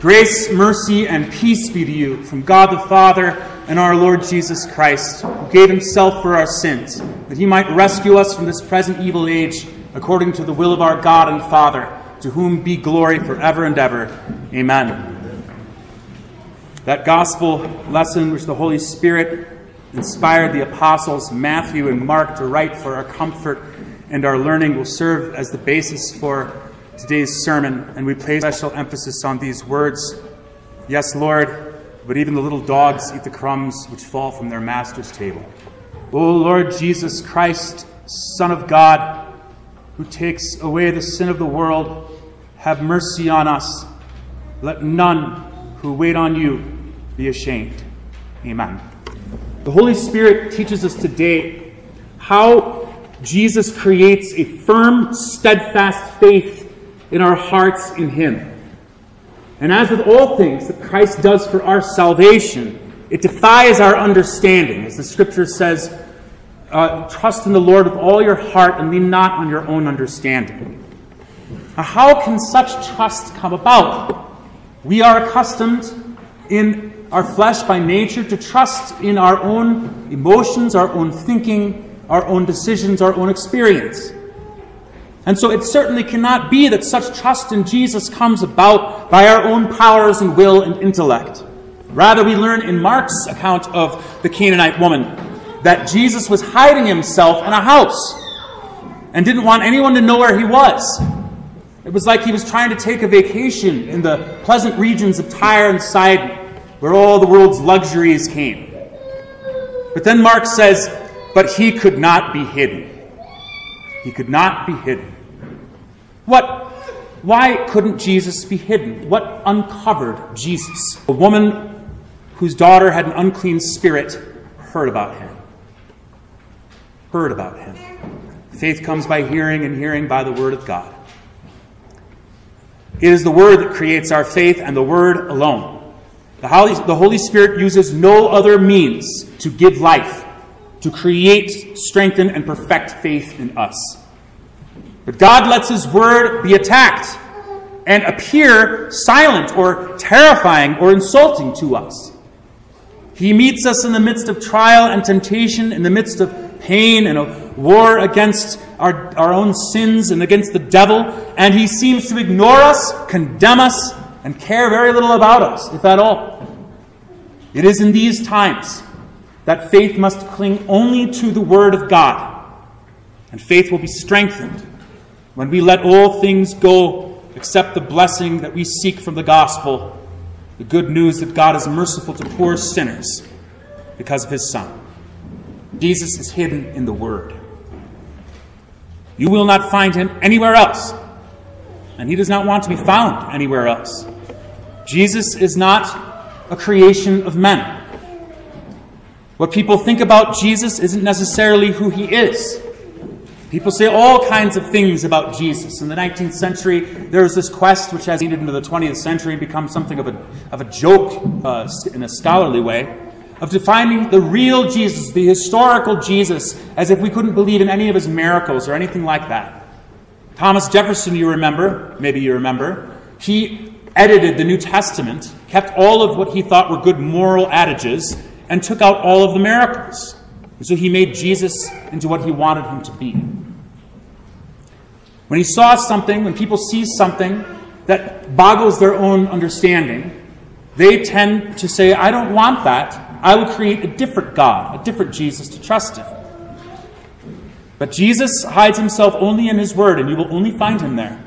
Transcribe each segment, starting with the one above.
Grace, mercy, and peace be to you from God the Father and our Lord Jesus Christ, who gave himself for our sins, that he might rescue us from this present evil age, according to the will of our God and Father, to whom be glory forever and ever. Amen. That gospel lesson which the Holy Spirit inspired the apostles Matthew and Mark to write for our comfort and our learning will serve as the basis for today's sermon, and we place special emphasis on these words Yes, Lord, but even the little dogs eat the crumbs which fall from their master's table. O Lord Jesus Christ, Son of God, who takes away the sin of the world, have mercy on us. Let none who wait on you be ashamed. Amen. The Holy Spirit teaches us today how Jesus creates a firm, steadfast faith in our hearts in Him. And as with all things that Christ does for our salvation, it defies our understanding. As the scripture says, uh, trust in the Lord with all your heart and lean not on your own understanding. Now, how can such trust come about? We are accustomed in our flesh by nature to trust in our own emotions, our own thinking, our own decisions, our own experience. And so it certainly cannot be that such trust in Jesus comes about by our own powers and will and intellect. Rather, we learn in Mark's account of the Canaanite woman that Jesus was hiding himself in a house and didn't want anyone to know where he was. It was like he was trying to take a vacation in the pleasant regions of Tyre and Sidon, where all the world's luxuries came. But then Mark says, but he could not be hidden. He could not be hidden. What, why couldn't Jesus be hidden? What uncovered Jesus? A woman whose daughter had an unclean spirit heard about him. Heard about him. Faith comes by hearing, and hearing by the word of God. It is the word that creates our faith, and the word alone. The Holy, the Holy Spirit uses no other means to give life, to create, strengthen, and perfect faith in us. But God lets His word be attacked and appear silent or terrifying or insulting to us. He meets us in the midst of trial and temptation, in the midst of pain and a war against our, our own sins and against the devil, and He seems to ignore us, condemn us, and care very little about us, if at all. It is in these times that faith must cling only to the Word of God, and faith will be strengthened when we let all things go except the blessing that we seek from the gospel, the good news that God is merciful to poor sinners because of his Son. Jesus is hidden in the Word. You will not find him anywhere else, and he does not want to be found anywhere else. Jesus is not a creation of men. What people think about Jesus isn't necessarily who he is. People say all kinds of things about Jesus. In the 19th century, there was this quest which has ended into the 20th century and become something of a, of a joke uh, in a scholarly way of defining the real Jesus, the historical Jesus, as if we couldn't believe in any of his miracles or anything like that. Thomas Jefferson, you remember, maybe you remember, he edited the New Testament, kept all of what he thought were good moral adages, and took out all of the miracles. And so he made Jesus into what he wanted him to be. When he saw something, when people see something that boggles their own understanding, they tend to say, I don't want that. I will create a different God, a different Jesus to trust in. But Jesus hides himself only in his word, and you will only find him there.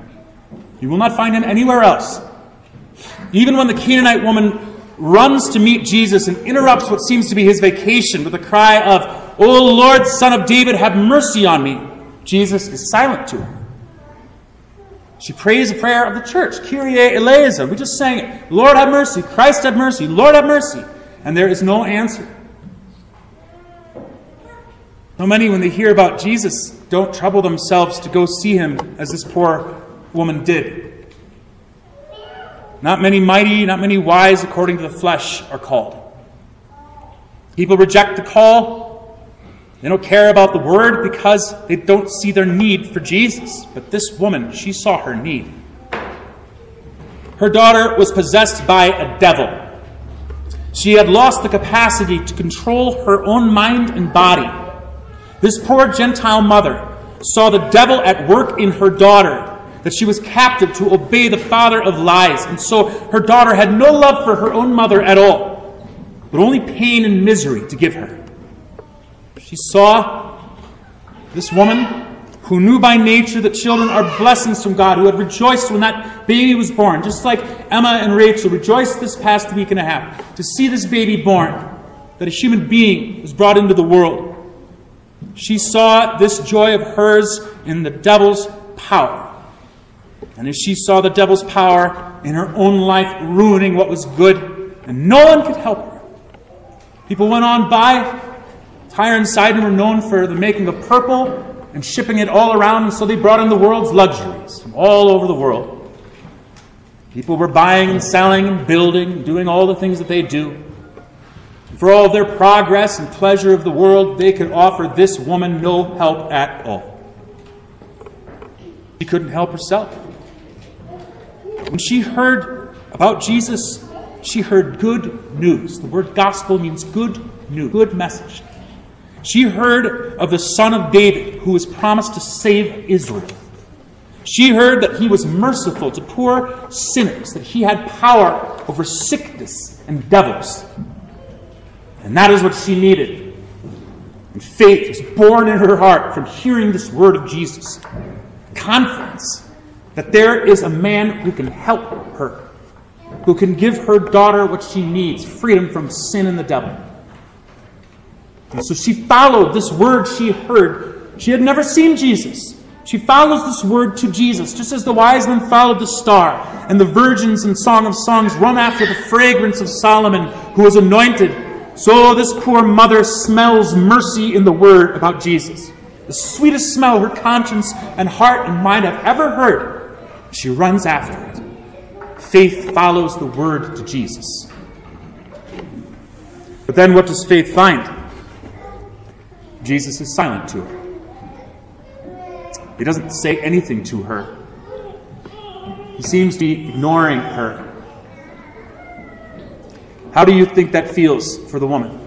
You will not find him anywhere else. Even when the Canaanite woman runs to meet Jesus and interrupts what seems to be his vacation with a cry of, O Lord, Son of David, have mercy on me. Jesus is silent to her. She prays a prayer of the church, Kyrie eleison. We just sang it. Lord have mercy, Christ have mercy, Lord have mercy. And there is no answer. So many, when they hear about Jesus, don't trouble themselves to go see him as this poor woman did. Not many mighty, not many wise according to the flesh are called. People reject the call they don't care about the word because they don't see their need for Jesus. But this woman, she saw her need. her daughter was possessed by a devil. She had lost the capacity to control her own mind and body. This poor Gentile mother saw the devil at work in her daughter, that she was captive to obey the father of lies. And so her daughter had no love for her own mother at all, but only pain and misery to give her. She saw this woman who knew by nature that children are blessings from God, who had rejoiced when that baby was born, just like Emma and Rachel rejoiced this past week and a half to see this baby born, that a human being was brought into the world. She saw this joy of hers in the devil's power. And as she saw the devil's power in her own life ruining what was good, and no one could help her, people went on by. Tyre and Sidon were known for the making of purple and shipping it all around, and so they brought in the world's luxuries from all over the world. People were buying and selling and building, doing all the things that they do. For all their progress and pleasure of the world, they could offer this woman no help at all. She couldn't help herself. When she heard about Jesus, she heard good news. The word gospel means good news, good message. She heard of the Son of David who was promised to save Israel. She heard that he was merciful to poor sinners, that he had power over sickness and devils. And that is what she needed. And faith was born in her heart from hearing this word of Jesus. Confidence that there is a man who can help her, who can give her daughter what she needs freedom from sin and the devil. And so she followed this word she heard. She had never seen Jesus. She follows this word to Jesus, just as the wise men followed the star, and the virgins in Song of Songs run after the fragrance of Solomon, who was anointed. So this poor mother smells mercy in the word about Jesus. The sweetest smell her conscience and heart and mind have ever heard. She runs after it. Faith follows the word to Jesus. But then what does faith find? Jesus is silent to her. He doesn't say anything to her. He seems to be ignoring her. How do you think that feels for the woman?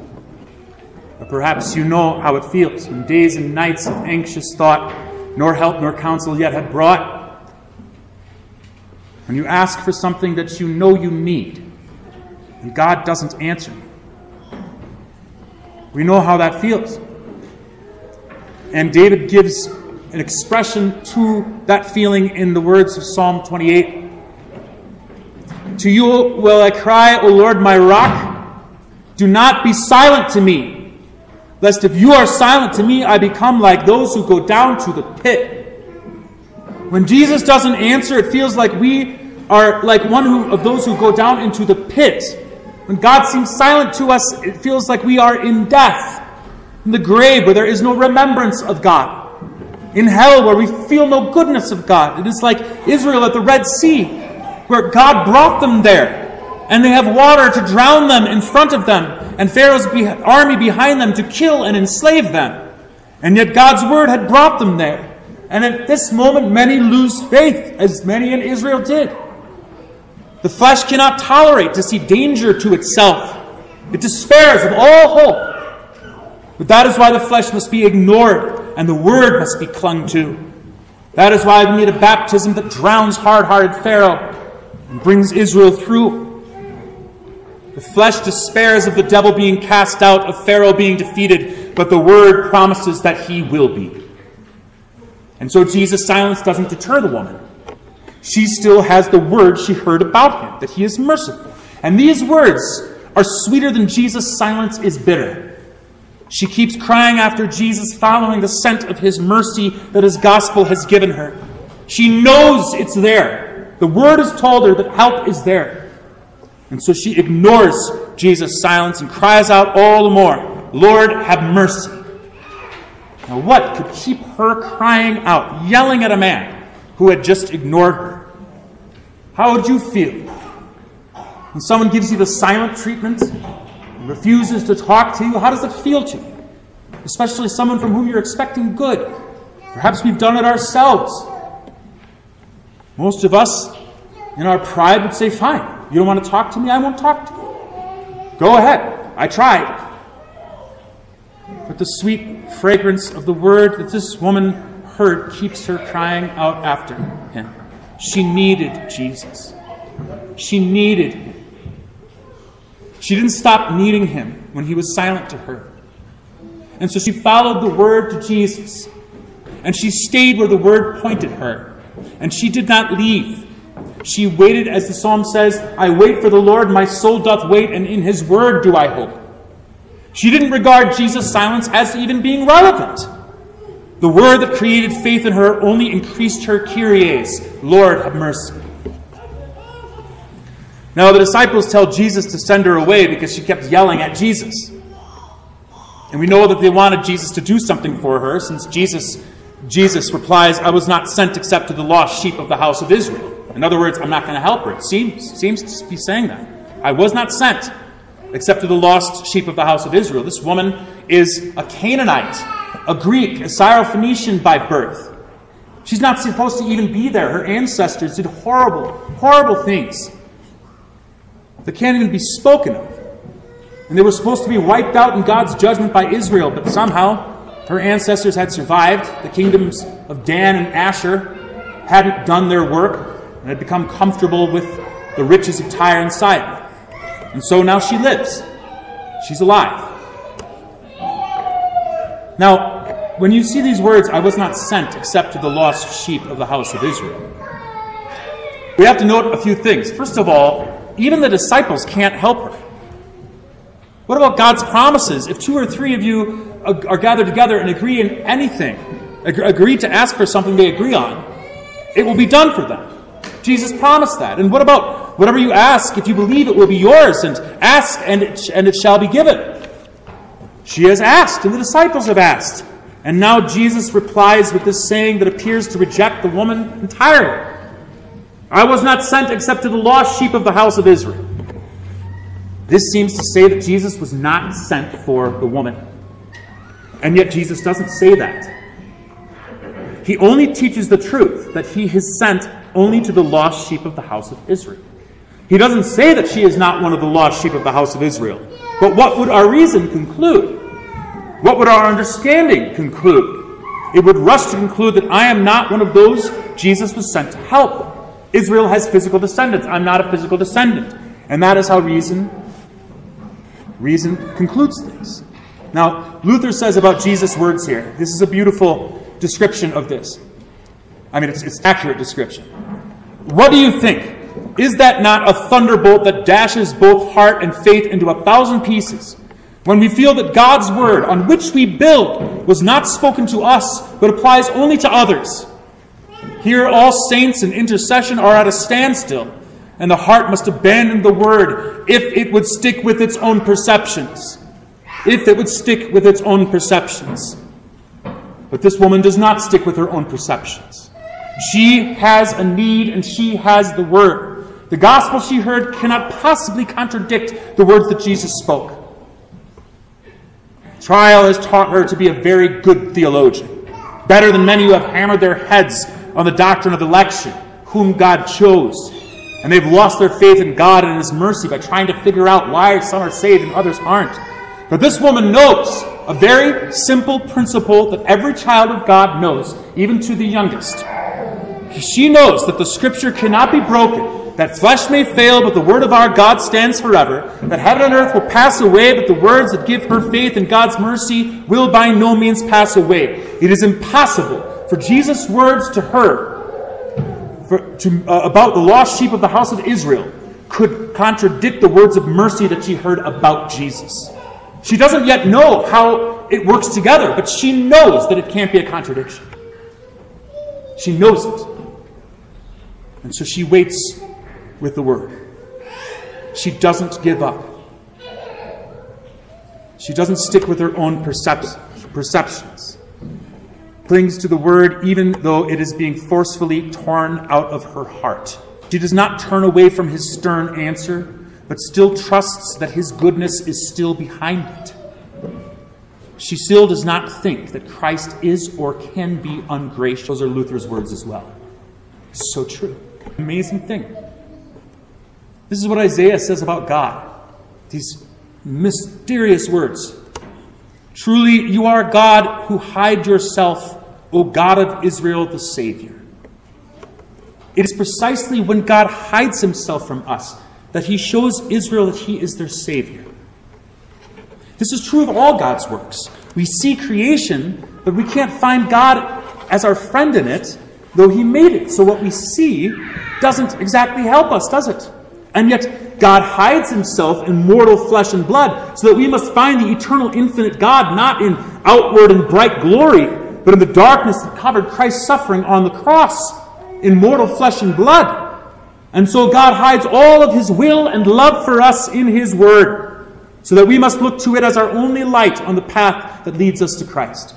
Or perhaps you know how it feels when days and nights of anxious thought, nor help nor counsel yet had brought. When you ask for something that you know you need, and God doesn't answer. We know how that feels. And David gives an expression to that feeling in the words of Psalm 28. To you will I cry, O Lord, my rock. Do not be silent to me, lest if you are silent to me, I become like those who go down to the pit. When Jesus doesn't answer, it feels like we are like one who, of those who go down into the pit. When God seems silent to us, it feels like we are in death in the grave where there is no remembrance of God, in hell where we feel no goodness of God. It is like Israel at the Red Sea, where God brought them there, and they have water to drown them in front of them, and Pharaoh's army behind them to kill and enslave them. And yet God's word had brought them there. And at this moment, many lose faith, as many in Israel did. The flesh cannot tolerate to see danger to itself. It despairs of all hope. But that is why the flesh must be ignored and the word must be clung to. That is why we need a baptism that drowns hard hearted Pharaoh and brings Israel through. The flesh despairs of the devil being cast out, of Pharaoh being defeated, but the word promises that he will be. And so Jesus' silence doesn't deter the woman. She still has the word she heard about him, that he is merciful. And these words are sweeter than Jesus' silence is bitter. She keeps crying after Jesus, following the scent of his mercy that his gospel has given her. She knows it's there. The word has told her that help is there. And so she ignores Jesus' silence and cries out all the more, Lord, have mercy. Now, what could keep her crying out, yelling at a man who had just ignored her? How would you feel when someone gives you the silent treatment refuses to talk to you, how does it feel to you? Especially someone from whom you're expecting good. Perhaps we've done it ourselves. Most of us in our pride would say, Fine, you don't want to talk to me? I won't talk to you. Go ahead. I tried. But the sweet fragrance of the word that this woman heard keeps her crying out after him. She needed Jesus. She needed him. She didn't stop needing him when he was silent to her. And so she followed the word to Jesus. And she stayed where the word pointed her. And she did not leave. She waited, as the psalm says, I wait for the Lord, my soul doth wait, and in his word do I hope. She didn't regard Jesus' silence as even being relevant. The word that created faith in her only increased her Kyries, Lord, have mercy. Now, the disciples tell Jesus to send her away because she kept yelling at Jesus. And we know that they wanted Jesus to do something for her, since Jesus, Jesus replies, I was not sent except to the lost sheep of the house of Israel. In other words, I'm not going to help her. It seems, seems to be saying that. I was not sent except to the lost sheep of the house of Israel. This woman is a Canaanite, a Greek, a Syrophoenician by birth. She's not supposed to even be there. Her ancestors did horrible, horrible things that can't even be spoken of. And they were supposed to be wiped out in God's judgment by Israel, but somehow her ancestors had survived. The kingdoms of Dan and Asher hadn't done their work and had become comfortable with the riches of Tyre and Sidon. And so now she lives. She's alive. Now, when you see these words, I was not sent except to the lost sheep of the house of Israel, we have to note a few things. First of all, even the disciples can't help her. What about God's promises? If two or three of you are gathered together and agree in anything, agree to ask for something they agree on, it will be done for them. Jesus promised that. And what about whatever you ask, if you believe it will be yours, and ask and it, and it shall be given? She has asked, and the disciples have asked. And now Jesus replies with this saying that appears to reject the woman entirely. I was not sent except to the lost sheep of the house of Israel. This seems to say that Jesus was not sent for the woman. And yet Jesus doesn't say that. He only teaches the truth that he is sent only to the lost sheep of the house of Israel. He doesn't say that she is not one of the lost sheep of the house of Israel. But what would our reason conclude? What would our understanding conclude? It would rush to conclude that I am not one of those Jesus was sent to help. Israel has physical descendants. I'm not a physical descendant. And that is how reason reason concludes things. Now, Luther says about Jesus' words here, this is a beautiful description of this. I mean, it's, it's accurate description. What do you think? Is that not a thunderbolt that dashes both heart and faith into a thousand pieces? When we feel that God's word, on which we build, was not spoken to us, but applies only to others. Here, all saints in intercession are at a standstill, and the heart must abandon the word if it would stick with its own perceptions. If it would stick with its own perceptions. But this woman does not stick with her own perceptions. She has a need and she has the word. The gospel she heard cannot possibly contradict the words that Jesus spoke. Trial has taught her to be a very good theologian, better than many who have hammered their heads on the doctrine of election, whom God chose. And they've lost their faith in God and His mercy by trying to figure out why some are saved and others aren't. But this woman knows a very simple principle that every child of God knows, even to the youngest. She knows that the scripture cannot be broken, that flesh may fail, but the word of our God stands forever, that heaven and earth will pass away, but the words that give her faith in God's mercy will by no means pass away. It is impossible for Jesus' words to her for, to, uh, about the lost sheep of the house of Israel could contradict the words of mercy that she heard about Jesus. She doesn't yet know how it works together, but she knows that it can't be a contradiction. She knows it. And so she waits with the word. She doesn't give up. She doesn't stick with her own percep- perceptions. Clings to the word even though it is being forcefully torn out of her heart. She does not turn away from his stern answer, but still trusts that his goodness is still behind it. She still does not think that Christ is or can be ungracious. Those are Luther's words as well. So true. Amazing thing. This is what Isaiah says about God. These mysterious words. Truly, you are God who hide yourself, O God of Israel, the Savior. It is precisely when God hides himself from us that he shows Israel that he is their Savior. This is true of all God's works. We see creation, but we can't find God as our friend in it, though he made it. So what we see doesn't exactly help us, does it? And yet, God hides himself in mortal flesh and blood, so that we must find the eternal, infinite God not in outward and bright glory, but in the darkness that covered Christ's suffering on the cross, in mortal flesh and blood. And so God hides all of his will and love for us in his word, so that we must look to it as our only light on the path that leads us to Christ.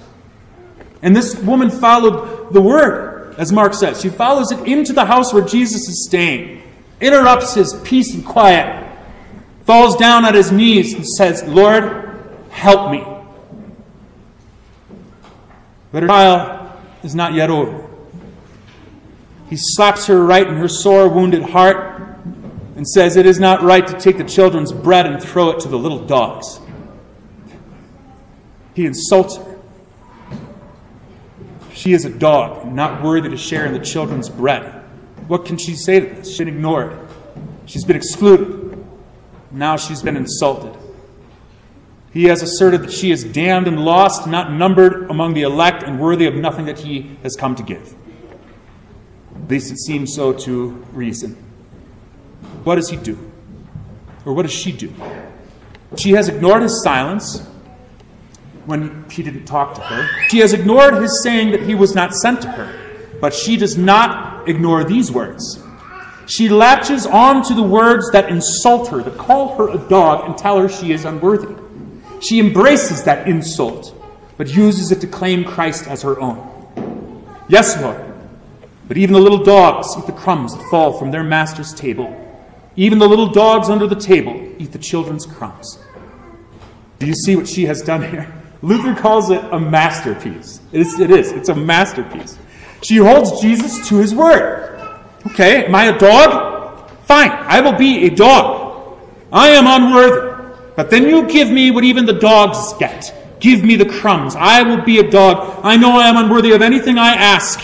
And this woman followed the word, as Mark says. She follows it into the house where Jesus is staying interrupts his peace and quiet, falls down on his knees, and says, Lord, help me. But her trial is not yet over. He slaps her right in her sore, wounded heart and says, It is not right to take the children's bread and throw it to the little dogs. He insults her. She is a dog, not worthy to share in the children's bread. What can she say to this? She's been ignored. She's been excluded. Now she's been insulted. He has asserted that she is damned and lost, not numbered among the elect, and worthy of nothing that he has come to give. At least it seems so to reason. What does he do? Or what does she do? She has ignored his silence when he didn't talk to her. She has ignored his saying that he was not sent to her. But she does not ignore these words. She latches on to the words that insult her, that call her a dog and tell her she is unworthy. She embraces that insult, but uses it to claim Christ as her own. Yes, Lord, but even the little dogs eat the crumbs that fall from their master's table. Even the little dogs under the table eat the children's crumbs. Do you see what she has done here? Luther calls it a masterpiece. It is, it is. It's a masterpiece. She holds Jesus to his word. Okay, am I a dog? Fine, I will be a dog. I am unworthy. But then you give me what even the dogs get. Give me the crumbs. I will be a dog. I know I am unworthy of anything I ask.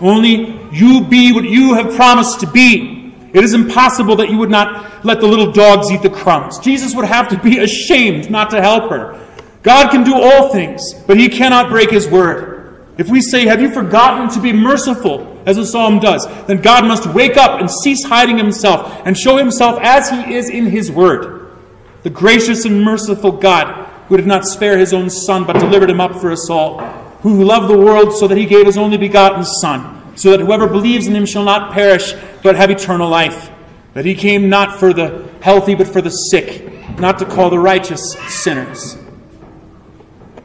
Only you be what you have promised to be. It is impossible that you would not let the little dogs eat the crumbs. Jesus would have to be ashamed not to help her. God can do all things, but he cannot break his word. If we say, Have you forgotten to be merciful, as the psalm does, then God must wake up and cease hiding himself and show himself as he is in his word. The gracious and merciful God, who did not spare his own Son, but delivered him up for us all, who loved the world so that he gave his only begotten Son, so that whoever believes in him shall not perish, but have eternal life. That he came not for the healthy, but for the sick, not to call the righteous sinners.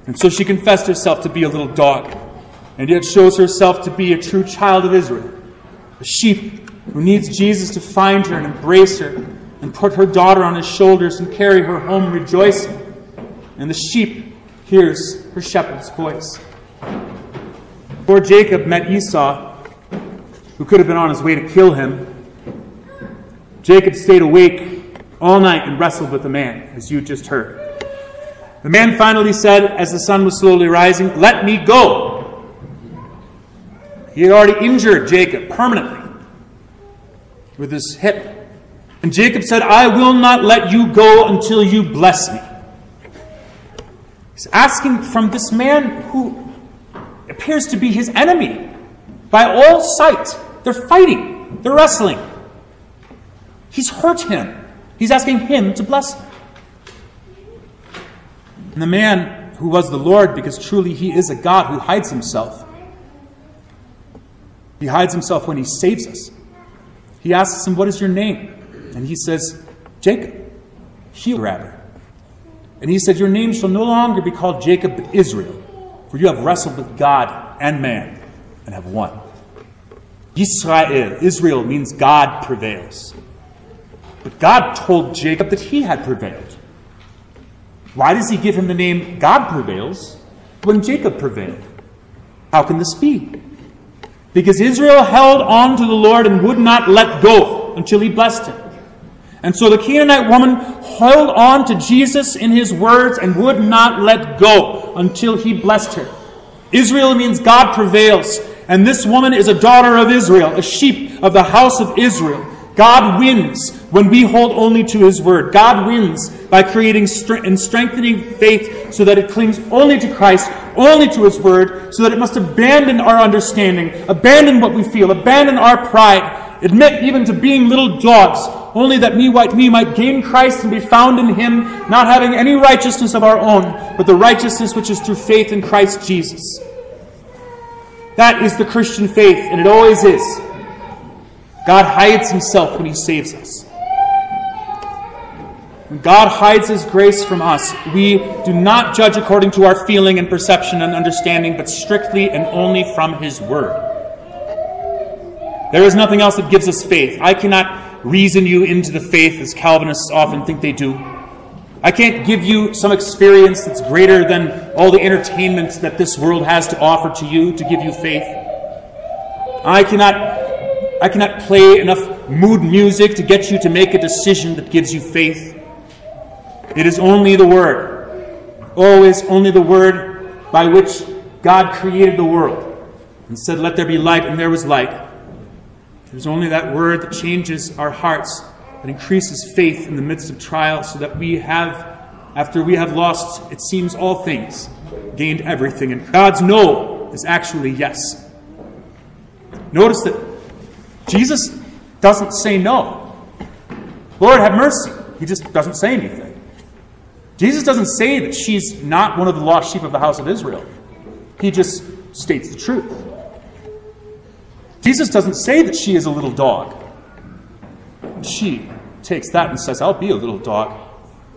And so she confessed herself to be a little dog and yet shows herself to be a true child of Israel, a sheep who needs Jesus to find her and embrace her and put her daughter on his shoulders and carry her home rejoicing. And the sheep hears her shepherd's voice. Poor Jacob met Esau, who could have been on his way to kill him. Jacob stayed awake all night and wrestled with the man, as you just heard. The man finally said, as the sun was slowly rising, Let me go. He had already injured Jacob permanently with his hip. And Jacob said, I will not let you go until you bless me. He's asking from this man who appears to be his enemy by all sight. They're fighting, they're wrestling. He's hurt him. He's asking him to bless him. And the man who was the Lord, because truly he is a God who hides himself, he hides himself when he saves us. He asks him, What is your name? And he says, Jacob, heel grabber. And he said, Your name shall no longer be called Jacob, but Israel, for you have wrestled with God and man and have won. Israel means God prevails. But God told Jacob that he had prevailed. Why does he give him the name God prevails when Jacob prevailed? How can this be? Because Israel held on to the Lord and would not let go until he blessed him. And so the Canaanite woman held on to Jesus in his words and would not let go until he blessed her. Israel means God prevails. And this woman is a daughter of Israel, a sheep of the house of Israel. God wins when we hold only to his word. God wins by creating and strengthening faith so that it clings only to Christ, only to his word, so that it must abandon our understanding, abandon what we feel, abandon our pride, admit even to being little dogs, only that we might, we might gain Christ and be found in him, not having any righteousness of our own, but the righteousness which is through faith in Christ Jesus. That is the Christian faith, and it always is. God hides himself when he saves us. When God hides his grace from us, we do not judge according to our feeling and perception and understanding, but strictly and only from his word. There is nothing else that gives us faith. I cannot reason you into the faith as Calvinists often think they do. I can't give you some experience that's greater than all the entertainments that this world has to offer to you to give you faith. I cannot, I cannot play enough mood music to get you to make a decision that gives you faith. It is only the Word, Oh, always only the Word by which God created the world and said, Let there be light, and there was light. There's only that Word that changes our hearts that increases faith in the midst of trial, so that we have, after we have lost, it seems, all things, gained everything. And God's no is actually yes. Notice that Jesus doesn't say no. Lord, have mercy. He just doesn't say anything. Jesus doesn't say that she's not one of the lost sheep of the house of Israel. He just states the truth. Jesus doesn't say that she is a little dog. She takes that and says, I'll be a little dog.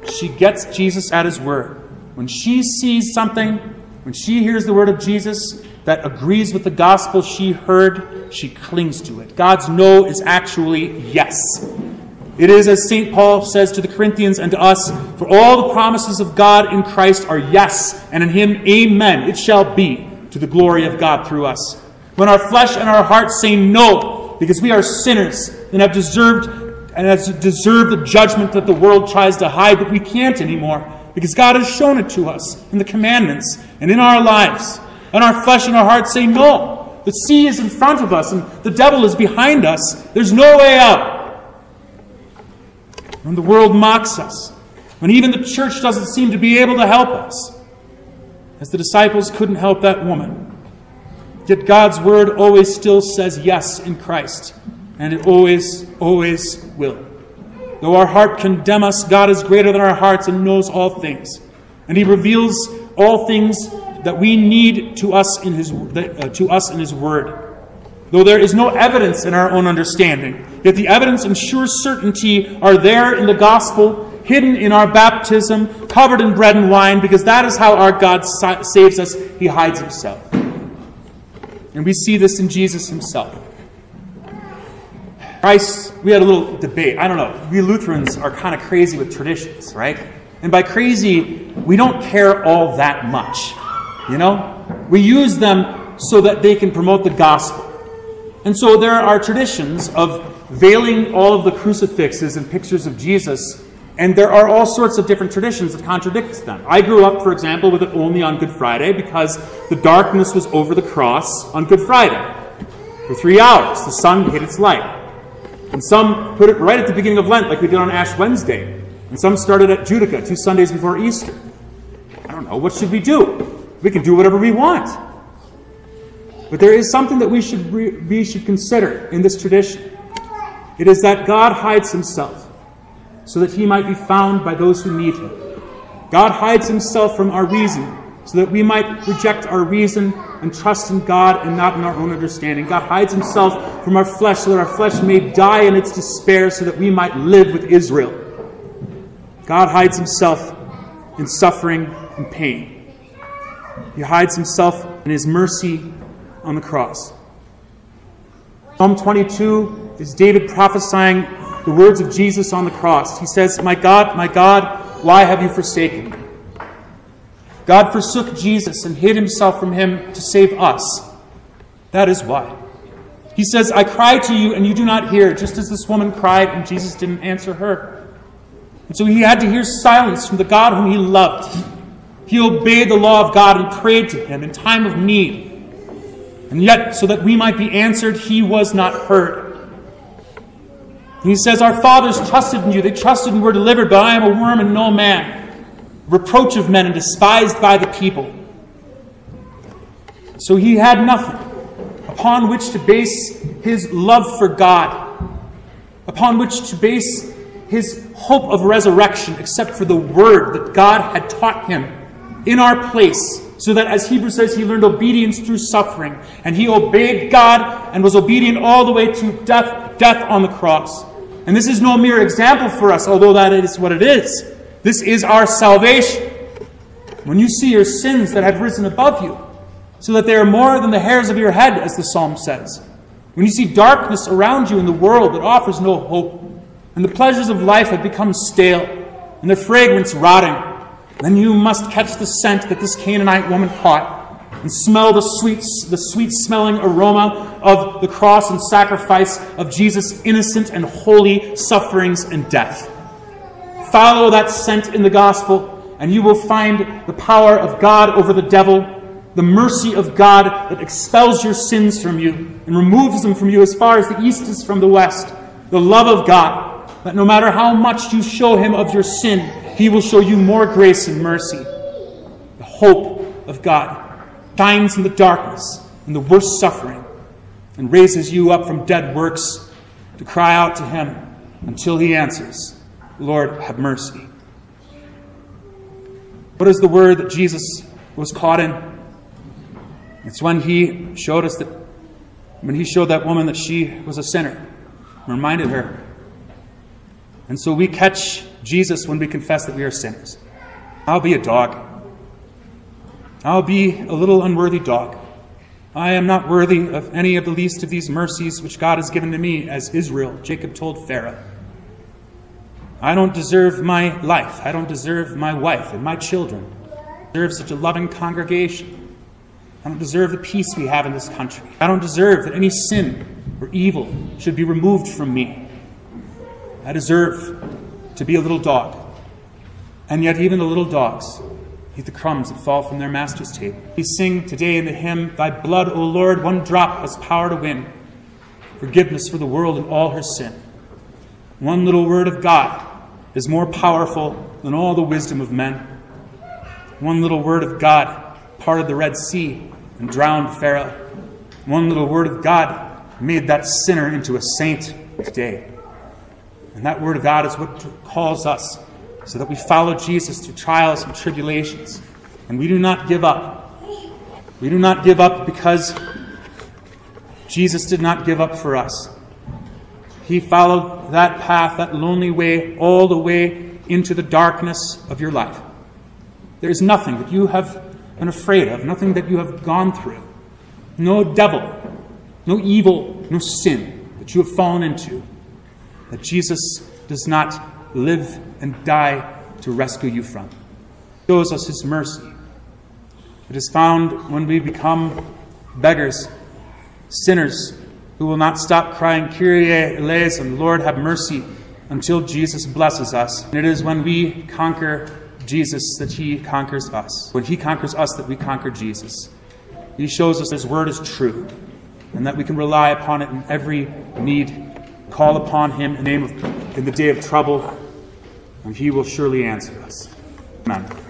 She gets Jesus at his word. When she sees something, when she hears the word of Jesus that agrees with the gospel she heard, she clings to it. God's no is actually yes. It is as St. Paul says to the Corinthians and to us For all the promises of God in Christ are yes, and in him, amen. It shall be to the glory of God through us. When our flesh and our hearts say no, because we are sinners and have deserved and has deserved the judgment that the world tries to hide, but we can't anymore because God has shown it to us in the commandments and in our lives. And our flesh and our hearts say, No, the sea is in front of us and the devil is behind us. There's no way out. When the world mocks us, when even the church doesn't seem to be able to help us, as the disciples couldn't help that woman. Yet God's word always still says yes in Christ and it always, always will. Though our heart condemn us, God is greater than our hearts and knows all things. And He reveals all things that we need to us in His, uh, to us in His Word. Though there is no evidence in our own understanding, yet the evidence and sure certainty are there in the gospel, hidden in our baptism, covered in bread and wine, because that is how our God saves us. He hides Himself. And we see this in Jesus Himself. Christ, we had a little debate. I don't know. We Lutherans are kind of crazy with traditions, right? And by crazy, we don't care all that much. You know? We use them so that they can promote the gospel. And so there are traditions of veiling all of the crucifixes and pictures of Jesus, and there are all sorts of different traditions that contradict them. I grew up, for example, with it only on Good Friday because the darkness was over the cross on Good Friday. For three hours, the sun hit its light. And some put it right at the beginning of Lent, like we did on Ash Wednesday. And some started at Judica, two Sundays before Easter. I don't know. What should we do? We can do whatever we want. But there is something that we should, we should consider in this tradition. It is that God hides himself so that he might be found by those who need him. God hides himself from our reason so that we might reject our reason and trust in God and not in our own understanding. God hides himself from our flesh so that our flesh may die in its despair so that we might live with Israel. God hides himself in suffering and pain. He hides himself in his mercy on the cross. Psalm 22 is David prophesying the words of Jesus on the cross. He says, My God, my God, why have you forsaken me? God forsook Jesus and hid himself from him to save us. That is why. He says, I cry to you and you do not hear, just as this woman cried and Jesus didn't answer her. And so he had to hear silence from the God whom he loved. He obeyed the law of God and prayed to him in time of need. And yet, so that we might be answered, he was not. And he says, Our fathers trusted in you. They trusted and were delivered, but I am a worm and no man, reproach of men and despised by the people. So he had nothing upon which to base his love for God, upon which to base his hope of resurrection, except for the word that God had taught him in our place, so that as Hebrews says, he learned obedience through suffering, and he obeyed God and was obedient all the way to death, death on the cross. And this is no mere example for us, although that is what it is. This is our salvation. When you see your sins that have risen above you, so that they are more than the hairs of your head, as the psalm says. When you see darkness around you in the world that offers no hope, and the pleasures of life have become stale, and their fragrance rotting, then you must catch the scent that this Canaanite woman caught, and smell the sweet, the sweet smelling aroma of the cross and sacrifice of Jesus' innocent and holy sufferings and death. Follow that scent in the gospel, and you will find the power of God over the devil the mercy of God that expels your sins from you and removes them from you as far as the east is from the west. The love of God, that no matter how much you show him of your sin, he will show you more grace and mercy. The hope of God shines in the darkness, in the worst suffering, and raises you up from dead works to cry out to him until he answers, Lord, have mercy. What is the word that Jesus was caught in? It's when he showed us that, when he showed that woman that she was a sinner, reminded her. And so we catch Jesus when we confess that we are sinners. I'll be a dog. I'll be a little unworthy dog. I am not worthy of any of the least of these mercies which God has given to me, as Israel, Jacob told Pharaoh. I don't deserve my life. I don't deserve my wife and my children. I deserve such a loving congregation. I don't deserve the peace we have in this country. I don't deserve that any sin or evil should be removed from me. I deserve to be a little dog. And yet, even the little dogs eat the crumbs that fall from their master's table. We sing today in the hymn, Thy blood, O Lord, one drop has power to win forgiveness for the world and all her sin. One little word of God is more powerful than all the wisdom of men. One little word of God parted the Red Sea and drowned Pharaoh. One little word of God made that sinner into a saint today. And that word of God is what calls us so that we follow Jesus through trials and tribulations. And we do not give up. We do not give up because Jesus did not give up for us. He followed that path, that lonely way, all the way into the darkness of your life. There is nothing that you have been afraid of, nothing that you have gone through, no devil, no evil, no sin that you have fallen into, that Jesus does not live and die to rescue you from. He shows us his mercy. It is found when we become beggars, sinners who will not stop crying, Kyrie eleison, Lord have mercy, until Jesus blesses us. And it is when we conquer Jesus that he conquers us. When he conquers us, that we conquer Jesus. He shows us his word is true and that we can rely upon it in every need. Call upon him in the, name of, in the day of trouble, and he will surely answer us. Amen.